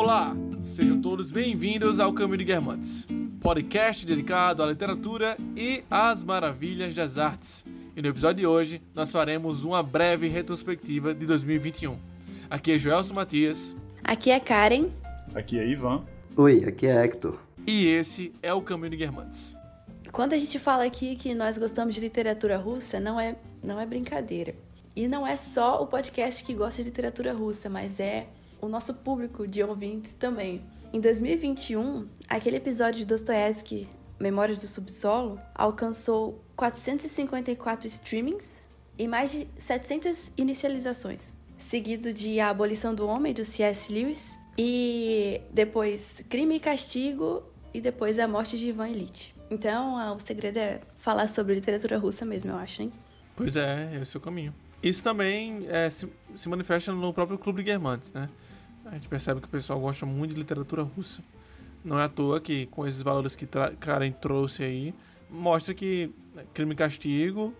Olá, sejam todos bem-vindos ao Caminho de Guermantes, podcast dedicado à literatura e às maravilhas das artes. E no episódio de hoje nós faremos uma breve retrospectiva de 2021. Aqui é Joelson Matias. Aqui é Karen. Aqui é Ivan. Oi, aqui é Hector. E esse é o Caminho de Guermantes. Quando a gente fala aqui que nós gostamos de literatura russa, não é, não é brincadeira. E não é só o podcast que gosta de literatura russa, mas é o nosso público de ouvintes também. Em 2021, aquele episódio de Dostoiévski, Memórias do Subsolo, alcançou 454 streamings e mais de 700 inicializações, seguido de A Abolição do Homem, do C.S. Lewis, e depois Crime e Castigo, e depois A Morte de Ivan Illich. Então, o segredo é falar sobre literatura russa mesmo, eu acho, hein? Pois é, esse é o caminho. Isso também é, se, se, manifesta no próprio Clube Guermantes, né? A gente percebe que o pessoal gosta muito de literatura russa. Não é à toa que, com esses valores que Karen trouxe aí, mostra que né, Crime e Castigo,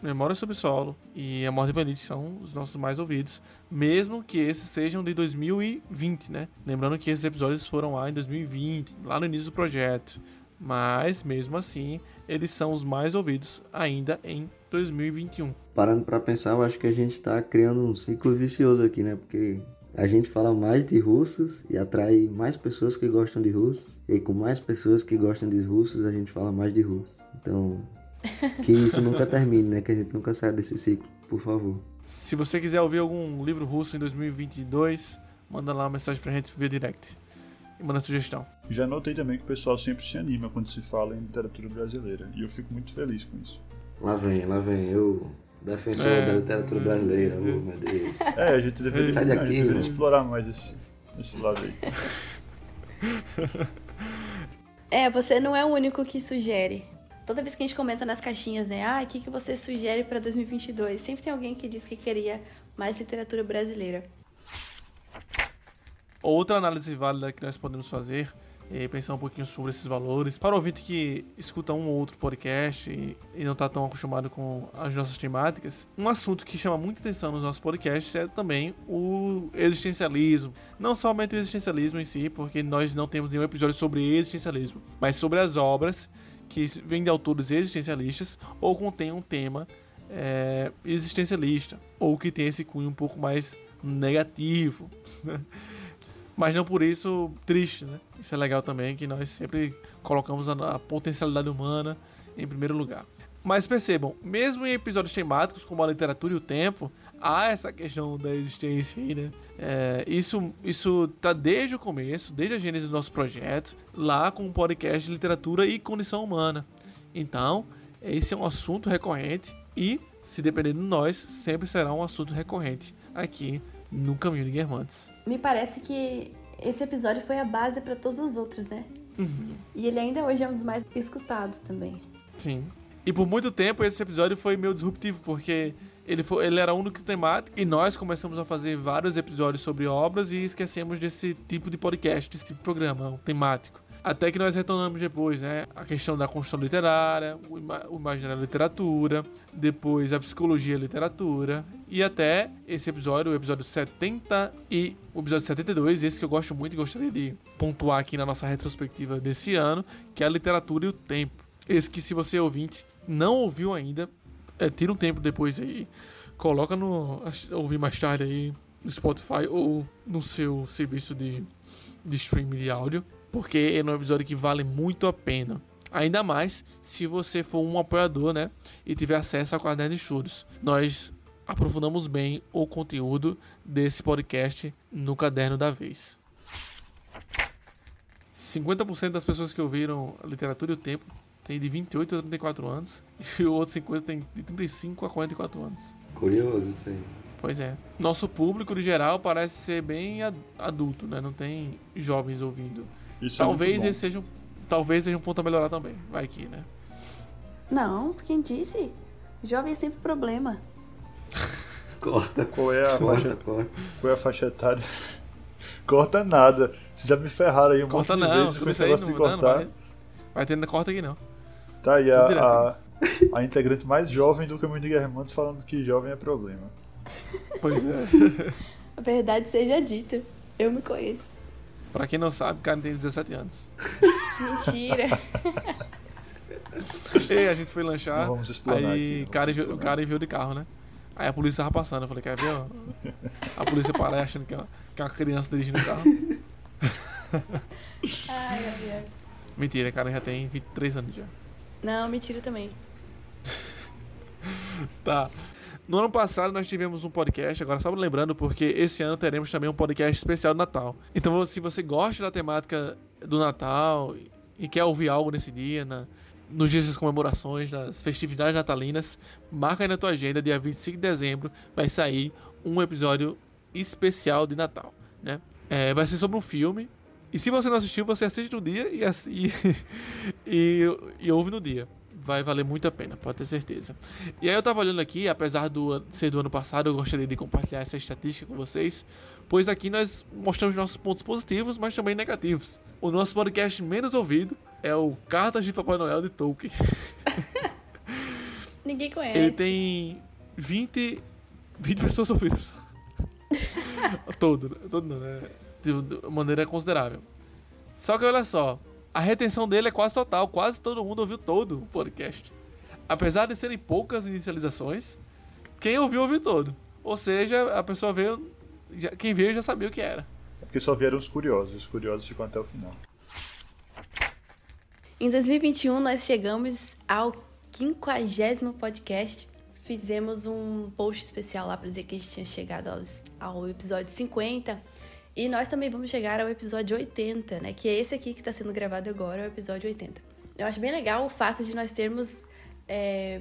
Memória sobre Solo e A Morte de Vanity são os nossos mais ouvidos, mesmo que esses sejam de 2020, né? Lembrando que esses episódios foram lá em 2020, lá no início do projeto. Mas, mesmo assim, eles são os mais ouvidos ainda em 2021. Parando para pensar, eu acho que a gente está criando um ciclo vicioso aqui, né? Porque a gente fala mais de russos e atrai mais pessoas que gostam de russos. E com mais pessoas que gostam de russos, a gente fala mais de russos. Então, que isso nunca termine, né? Que a gente nunca saia desse ciclo, por favor. Se você quiser ouvir algum livro russo em 2022, manda lá uma mensagem pra gente via direct. E manda sugestão. Já notei também que o pessoal sempre se anima quando se fala em literatura brasileira. E eu fico muito feliz com isso. Lá vem, lá vem. Eu, defensor é, da literatura brasileira, oh, meu Deus. É, a gente deveria, Sai daqui, gente deveria explorar mais esse, esse lado aí. É, você não é o único que sugere. Toda vez que a gente comenta nas caixinhas, né? Ah, o que, que você sugere para 2022? Sempre tem alguém que diz que queria mais literatura brasileira. Outra análise válida que nós podemos fazer e pensar um pouquinho sobre esses valores. Para o ouvinte que escuta um ou outro podcast e, e não está tão acostumado com as nossas temáticas, um assunto que chama muita atenção nos nossos podcasts é também o existencialismo. Não somente o existencialismo em si, porque nós não temos nenhum episódio sobre existencialismo, mas sobre as obras que vêm de autores existencialistas ou contêm um tema é, existencialista, ou que tem esse cunho um pouco mais negativo. Mas não por isso triste, né? Isso é legal também, que nós sempre colocamos a, a potencialidade humana em primeiro lugar. Mas percebam, mesmo em episódios temáticos como a literatura e o tempo, há essa questão da existência aí, né? É, isso, isso tá desde o começo, desde a gênese do nosso projeto, lá com o podcast de literatura e condição humana. Então, esse é um assunto recorrente e, se depender de nós, sempre será um assunto recorrente aqui no Caminho de Guermantes. Me parece que esse episódio foi a base para todos os outros, né? Uhum. E ele ainda hoje é um dos mais escutados também. Sim. E por muito tempo esse episódio foi meio disruptivo, porque ele, foi, ele era único temático e nós começamos a fazer vários episódios sobre obras e esquecemos desse tipo de podcast, desse tipo de programa, um temático. Até que nós retornamos depois, né? A questão da construção literária, o, ima o imaginário literatura, depois a psicologia e literatura, e até esse episódio, o episódio 70 e o episódio 72, esse que eu gosto muito e gostaria de pontuar aqui na nossa retrospectiva desse ano, que é a literatura e o tempo. Esse que, se você ouvinte não ouviu ainda, é, tira um tempo depois aí, coloca no. ouvir mais tarde aí no Spotify ou no seu serviço de, de streaming de áudio porque é um episódio que vale muito a pena. Ainda mais se você for um apoiador, né? E tiver acesso ao caderno de estudos. Nós aprofundamos bem o conteúdo desse podcast no caderno da vez. 50% das pessoas que ouviram a literatura e o tempo tem de 28 a 34 anos e o outro 50 tem de 35 a 44 anos. Curioso isso aí. Pois é. Nosso público, no geral, parece ser bem adulto, né? Não tem jovens ouvindo. Isso é talvez é esse seja um, talvez seja um ponto a melhorar também. Vai aqui, né? Não, quem disse? Jovem é sempre problema. corta. Qual é a corta, faixa? Corta. Qual é a faixa etária? corta nada. Vocês já me ferraram aí um corta monte de não, vezes com esse negócio de cortar. Não, vai, vai ter corta aqui não. Tá aí a, a, a, integrante mais jovem do Caminho de Guerremantes falando que jovem é problema. Pois é. a verdade seja dita. Eu me conheço. Pra quem não sabe, Karen tem 17 anos. Mentira. e a gente foi lanchar. Vamos aí aqui, Karen, o Karen veio de carro, né? Aí a polícia tava passando. Eu falei, quer ver? A polícia para achando que é, uma, que é uma criança dirigindo o carro. Ai, meu Deus. Mentira, Karen já tem 23 anos já. Não, mentira também. tá. No ano passado nós tivemos um podcast, agora só lembrando, porque esse ano teremos também um podcast especial do Natal. Então, se você gosta da temática do Natal e quer ouvir algo nesse dia, na, nos dias das comemorações, das festividades natalinas, marca aí na tua agenda, dia 25 de dezembro vai sair um episódio especial de Natal, né? É, vai ser sobre um filme. E se você não assistiu, você assiste no dia e, e, e, e ouve no dia vai valer muito a pena, pode ter certeza. E aí eu tava olhando aqui, apesar do ser do ano passado, eu gostaria de compartilhar essa estatística com vocês, pois aqui nós mostramos nossos pontos positivos, mas também negativos. O nosso podcast menos ouvido é o Cartas de Papai Noel de Tolkien. Ninguém conhece. Ele tem 20, 20 pessoas ouvidas. todo, todo não, né? De maneira considerável. Só que olha só, a retenção dele é quase total, quase todo mundo ouviu todo o podcast. Apesar de serem poucas inicializações, quem ouviu, ouviu todo. Ou seja, a pessoa veio, já, quem veio já sabia o que era. É porque só vieram os curiosos, os curiosos ficam até o final. Em 2021 nós chegamos ao 50 podcast. Fizemos um post especial lá para dizer que a gente tinha chegado aos, ao episódio 50 e nós também vamos chegar ao episódio 80, né? Que é esse aqui que está sendo gravado agora, o episódio 80. Eu acho bem legal o fato de nós termos é,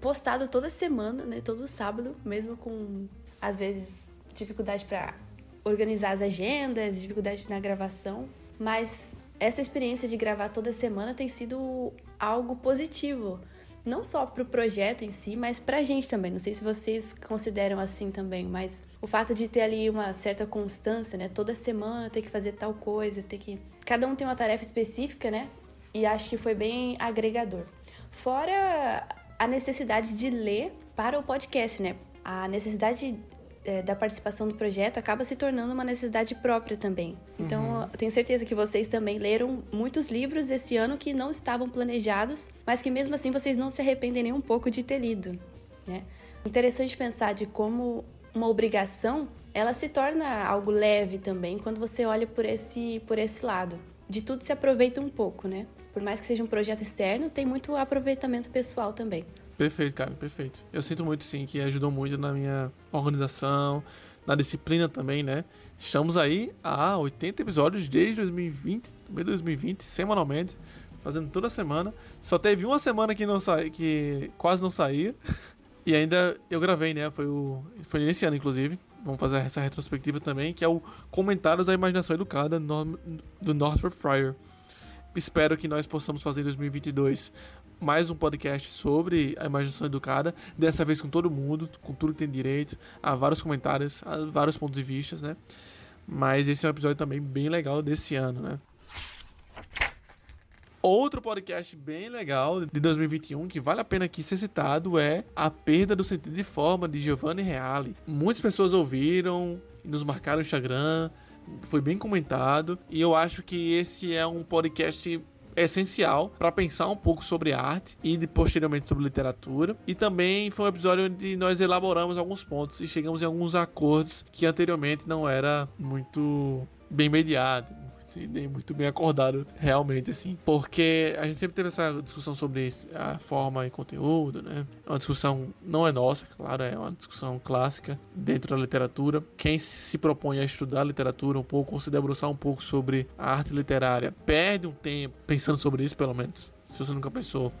postado toda semana, né? Todo sábado, mesmo com, às vezes, dificuldade para organizar as agendas, dificuldade na gravação. Mas essa experiência de gravar toda semana tem sido algo positivo não só para o projeto em si, mas para a gente também. Não sei se vocês consideram assim também, mas o fato de ter ali uma certa constância, né? Toda semana ter que fazer tal coisa, ter que. Cada um tem uma tarefa específica, né? E acho que foi bem agregador. Fora a necessidade de ler para o podcast, né? A necessidade é, da participação do projeto acaba se tornando uma necessidade própria também. Então, uhum. tenho certeza que vocês também leram muitos livros esse ano que não estavam planejados, mas que mesmo assim vocês não se arrependem nem um pouco de ter lido. Né? Interessante pensar de como uma obrigação ela se torna algo leve também quando você olha por esse, por esse lado. De tudo se aproveita um pouco, né? Por mais que seja um projeto externo, tem muito aproveitamento pessoal também. Perfeito, cara, perfeito. Eu sinto muito, sim, que ajudou muito na minha organização, na disciplina também, né? Estamos aí há 80 episódios desde 2020, meio de 2020, semanalmente, fazendo toda semana. Só teve uma semana que não sai, que quase não saía. E ainda eu gravei, né? Foi o foi nesse ano inclusive. Vamos fazer essa retrospectiva também, que é o Comentários da Imaginação Educada do Northrop Fryer. Espero que nós possamos fazer em 2022 mais um podcast sobre a imaginação educada, dessa vez com todo mundo, com tudo que tem direito, a vários comentários, a vários pontos de vista, né? Mas esse é um episódio também bem legal desse ano, né? Outro podcast bem legal de 2021 que vale a pena aqui ser citado é A Perda do Sentido de Forma de Giovanni Reale. Muitas pessoas ouviram nos marcaram no Instagram, foi bem comentado e eu acho que esse é um podcast essencial para pensar um pouco sobre arte e posteriormente sobre literatura. E também foi um episódio onde nós elaboramos alguns pontos e chegamos em alguns acordos que anteriormente não era muito bem mediado, nem muito bem acordado realmente, assim. Porque a gente sempre teve essa discussão sobre a forma e conteúdo, né? É uma discussão, não é nossa, claro, é uma discussão clássica dentro da literatura. Quem se propõe a estudar literatura um pouco, ou se debruçar um pouco sobre a arte literária, perde um tempo pensando sobre isso, pelo menos. Se você nunca pensou,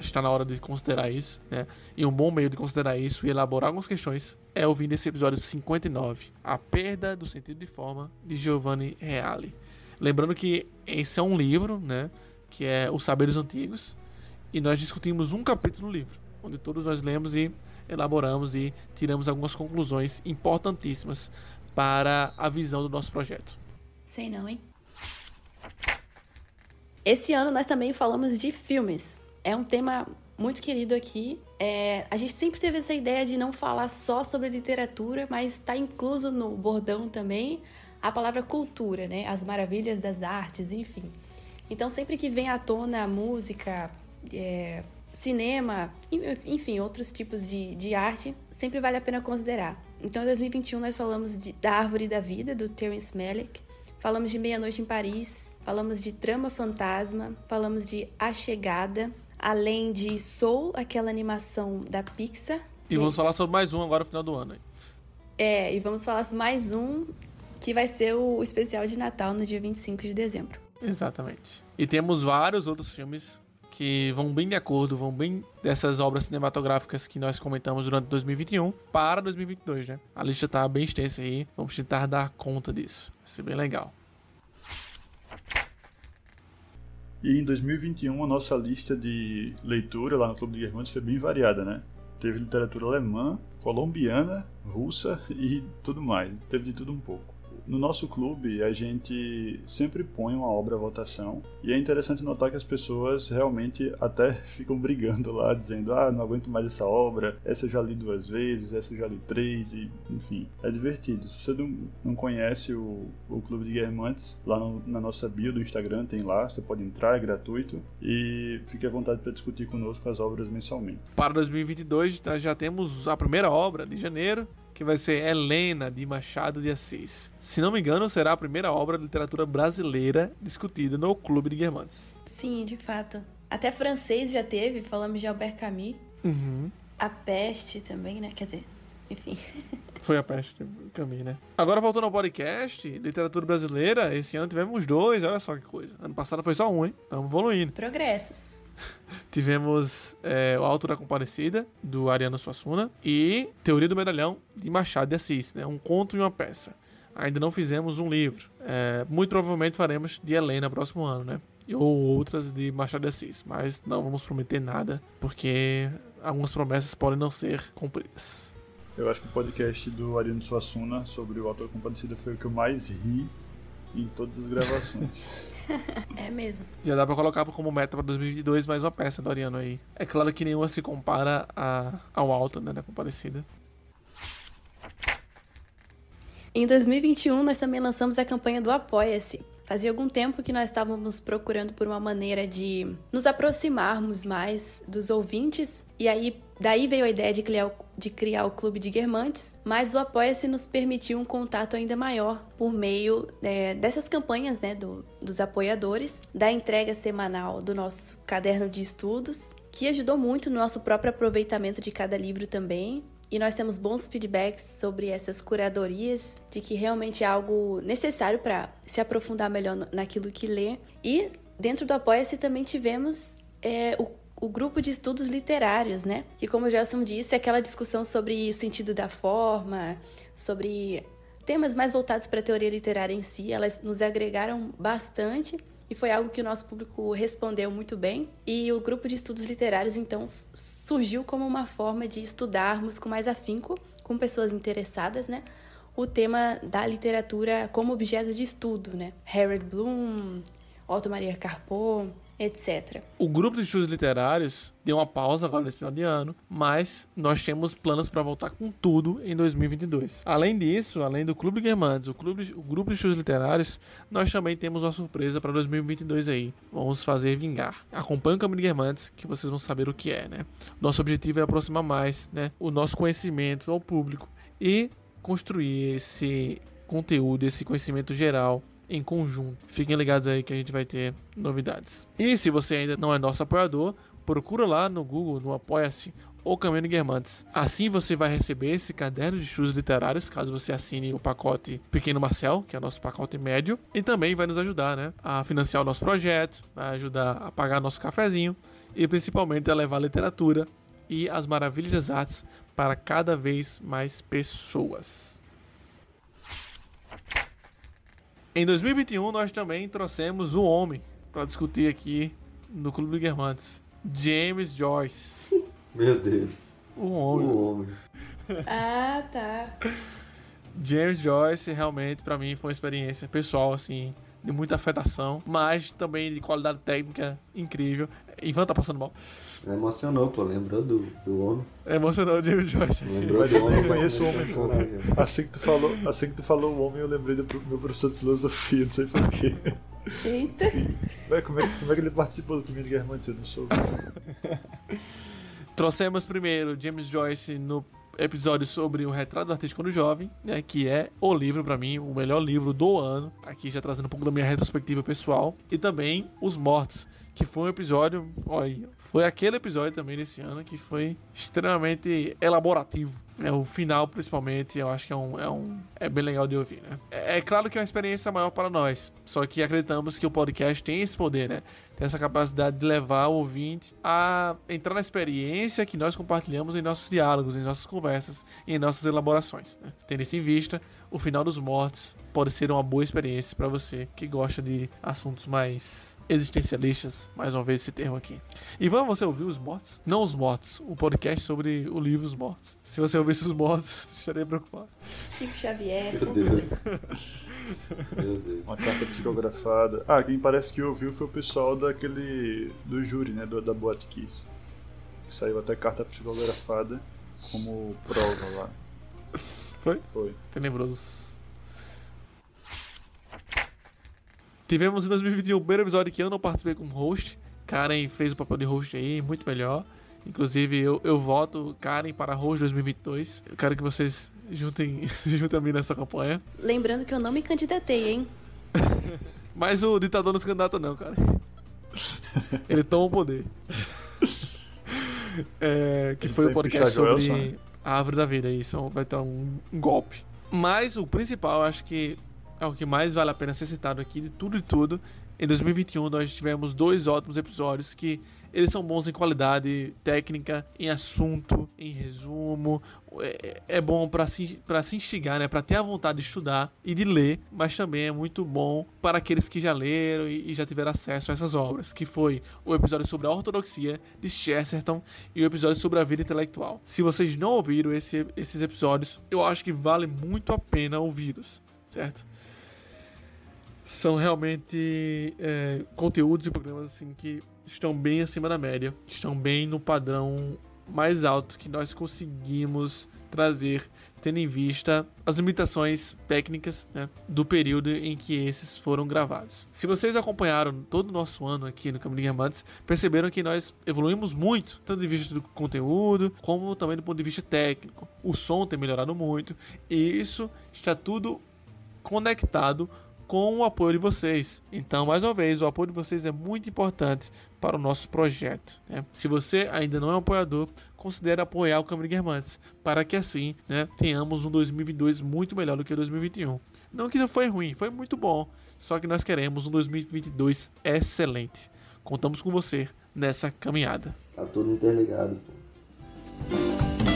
está na hora de considerar isso, né? E um bom meio de considerar isso e elaborar algumas questões é ouvir nesse episódio 59, A Perda do Sentido de Forma, de Giovanni Reale. Lembrando que esse é um livro, né? Que é Os Saberes Antigos. E nós discutimos um capítulo do livro, onde todos nós lemos e elaboramos e tiramos algumas conclusões importantíssimas para a visão do nosso projeto. Sei não, hein? Esse ano nós também falamos de filmes. É um tema muito querido aqui. É, a gente sempre teve essa ideia de não falar só sobre literatura, mas está incluso no bordão também a palavra cultura, né? As maravilhas das artes, enfim. Então, sempre que vem à tona música, é, cinema, enfim, outros tipos de, de arte, sempre vale a pena considerar. Então, em 2021, nós falamos de, da Árvore da Vida, do Terence Malick, falamos de Meia-Noite em Paris, falamos de Trama Fantasma, falamos de A Chegada, além de Soul, aquela animação da Pixar. E vamos falar sobre mais um agora no final do ano. Hein? É, e vamos falar mais um que vai ser o especial de Natal no dia 25 de dezembro. Exatamente. E temos vários outros filmes que vão bem de acordo, vão bem dessas obras cinematográficas que nós comentamos durante 2021 para 2022, né? A lista tá bem extensa aí, vamos tentar dar conta disso. Vai ser bem legal. E em 2021 a nossa lista de leitura lá no Clube de Guerreiros foi bem variada, né? Teve literatura alemã, colombiana, russa e tudo mais. Teve de tudo um pouco. No nosso clube, a gente sempre põe uma obra à votação e é interessante notar que as pessoas realmente até ficam brigando lá, dizendo: ah, não aguento mais essa obra, essa eu já li duas vezes, essa eu já li três, e enfim, é divertido. Se você não, conhece o, o Clube de Guermantes, lá no, na nossa bio do Instagram tem lá, você pode entrar, é gratuito e fique à vontade para discutir conosco as obras mensalmente. Para 2022, nós já temos a primeira obra de janeiro, que vai ser Helena de Machado de Assis. Se não me engano, será a primeira obra de literatura brasileira discutida no Clube de Guermantes. Sim, de fato. Até francês já teve, falamos de Albert Camus. Uhum. A Peste também, né? Quer dizer, enfim. Foi a peste Camus, né? Agora voltando ao podcast, literatura brasileira, esse ano tivemos dois, olha só que coisa. Ano passado foi só um, hein? Estamos evoluindo. Progressos. Tivemos é, O Alto da Comparecida, do Ariano Suassuna, e Teoria do Medalhão, de Machado de Assis, né? Um conto e uma peça. Ainda não fizemos um livro. É, muito provavelmente faremos de Helena próximo ano, né? Ou outras de Machado de Assis. Mas não vamos prometer nada, porque algumas promessas podem não ser cumpridas. Eu acho que o podcast do Ariano Suassuna sobre o Autor Compadecida foi o que eu mais ri em todas as gravações. é mesmo. Já dá pra colocar como meta pra 2022 mais uma peça do Ariano aí. É claro que nenhuma se compara a, ao Alto, né, da Compadecida. Em 2021, nós também lançamos a campanha do Apoia-se. Fazia algum tempo que nós estávamos procurando por uma maneira de nos aproximarmos mais dos ouvintes, e aí daí veio a ideia de criar, de criar o Clube de Guermantes, mas o Apoia-se nos permitiu um contato ainda maior por meio é, dessas campanhas né, do, dos apoiadores, da entrega semanal do nosso caderno de estudos, que ajudou muito no nosso próprio aproveitamento de cada livro também, e nós temos bons feedbacks sobre essas curadorias, de que realmente é algo necessário para se aprofundar melhor naquilo que lê. E dentro do Apoia-se também tivemos é, o, o, grupo de estudos literários, né? Que, como o Gelson disse, é aquela discussão sobre o sentido da forma, sobre temas mais voltados para a teoria literária em si, elas nos agregaram bastante e foi algo que o nosso público respondeu muito bem. E o grupo de estudos literários, então, surgiu como uma forma de estudarmos com mais afinco, com pessoas interessadas, né? O tema da literatura como objeto de estudo, né? Harold Bloom, Otto Maria Carpo, etc. O grupo de estudos literários deu uma pausa agora nesse final de ano, mas nós temos planos para voltar com tudo em 2022. Além disso, além do Clube Guermantes, o, clube, o grupo de estudos literários, nós também temos uma surpresa para 2022 aí. Vamos fazer vingar. Acompanhe o Caminho de que vocês vão saber o que é, né? Nosso objetivo é aproximar mais, né, o nosso conhecimento ao público e construir esse conteúdo, esse conhecimento geral em conjunto. Fiquem ligados aí que a gente vai ter novidades. E se você ainda não é nosso apoiador, procura lá no Google, no Apoia-se ou Caminho Guermantes. Assim você vai receber esse caderno de estudos literários, caso você assine o pacote Pequeno Marcel, que é o nosso pacote médio, e também vai nos ajudar, né, a financiar o nosso projeto, vai ajudar a pagar nosso cafezinho e principalmente a levar a literatura e as maravilhas das artes para cada vez mais pessoas. Em 2021, nós também trouxemos o homem para discutir aqui no Clube de Guermantes. James Joyce. Meu Deus. O homem. O homem. ah, tá. James Joyce realmente para mim foi uma experiência pessoal assim de muita afetação, mas também de qualidade técnica incrível. Ivan tá passando mal. Emocionou, pô, lembrou do, do homem. Emocionou o James Joyce. Lembrou Mas do eu nem homem. conheço o homem, pô. Assim que tu falou, assim que tu falou o homem, eu lembrei do meu professor de filosofia, não sei porquê. Eita. Ué, como, é, como é que ele participou do time de Guermantes? Eu não sou. Trouxemos primeiro James Joyce no episódio sobre o retrato do artista quando jovem, né, que é o livro pra mim, o melhor livro do ano, aqui já trazendo um pouco da minha retrospectiva pessoal, e também Os Mortos, que foi um episódio, olha, foi aquele episódio também desse ano que foi extremamente elaborativo. É, o final, principalmente, eu acho que é um, é um é bem legal de ouvir, né? É, é claro que é uma experiência maior para nós, só que acreditamos que o podcast tem esse poder, né? Tem essa capacidade de levar o ouvinte a entrar na experiência que nós compartilhamos em nossos diálogos, em nossas conversas, em nossas elaborações. Né? Tendo isso em vista, o final dos mortos pode ser uma boa experiência para você que gosta de assuntos mais existencialistas, mais uma vez esse termo aqui. Ivan, você ouviu Os Mortos? Não Os Mortos, o podcast sobre o livro Os Mortos. Se você ouvisse Os Mortos, estaria preocupado. Chico Xavier, Meu ponto Deus. dois. Meu Deus. Uma carta psicografada. Ah, quem parece que ouviu foi o pessoal daquele. do júri, né? Do, da Boate Kiss. Que saiu até carta psicografada como prova lá. Foi? Foi. Tenebroso. Tivemos em 2021 o primeiro episódio que eu não participei como host. Karen fez o papel de host aí, muito melhor. Inclusive, eu, eu voto Karen para host 2022. Eu quero que vocês juntem, se juntem a mim nessa campanha. Lembrando que eu não me candidatei, hein? Mas o ditador não se candidata, não, cara. Ele toma o poder. É, que Ele foi o podcast sobre né? a árvore da vida. Isso vai ter um, um golpe. Mas o principal, eu acho que é o que mais vale a pena ser citado aqui de tudo e tudo. Em 2021 nós tivemos dois ótimos episódios que eles são bons em qualidade técnica, em assunto, em resumo. É, é bom para se, se instigar, né? Para ter a vontade de estudar e de ler, mas também é muito bom para aqueles que já leram e, e já tiveram acesso a essas obras, que foi o episódio sobre a ortodoxia de Chesterton e o episódio sobre a vida intelectual. Se vocês não ouviram esse- esses episódios, eu acho que vale muito a pena ouvi-los, certo? São realmente é, conteúdos e programas assim que estão bem acima da média, estão bem no padrão mais alto que nós conseguimos trazer, tendo em vista as limitações técnicas né, do período em que esses foram gravados. Se vocês acompanharam todo o nosso ano aqui no Caminho de Diamantes, perceberam que nós evoluímos muito, tanto de vista do conteúdo, como também do ponto de vista técnico. O som tem melhorado muito, e isso está tudo conectado com o apoio de vocês. Então, mais uma vez, o apoio de vocês é muito importante para o nosso projeto. né? Se você ainda não é um apoiador, considere apoiar o Câmara Guermantes, para que assim né, tenhamos um 2022 muito melhor do que o 2021. Não que não foi ruim, foi muito bom, só que nós queremos um 2022 excelente. Contamos com você nessa caminhada. Tá tudo interligado, pô.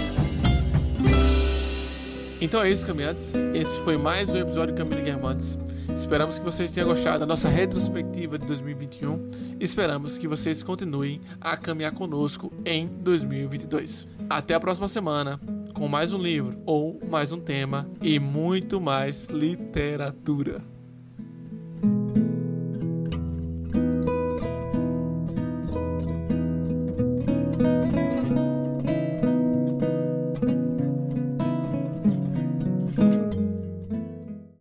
Então é isso, caminhantes. Esse foi mais um episódio do Caminho Guermantes. Esperamos que vocês tenham gostado da nossa retrospectiva de 2021 e esperamos que vocês continuem a caminhar conosco em 2022. Até a próxima semana com mais um livro ou mais um tema e muito mais literatura.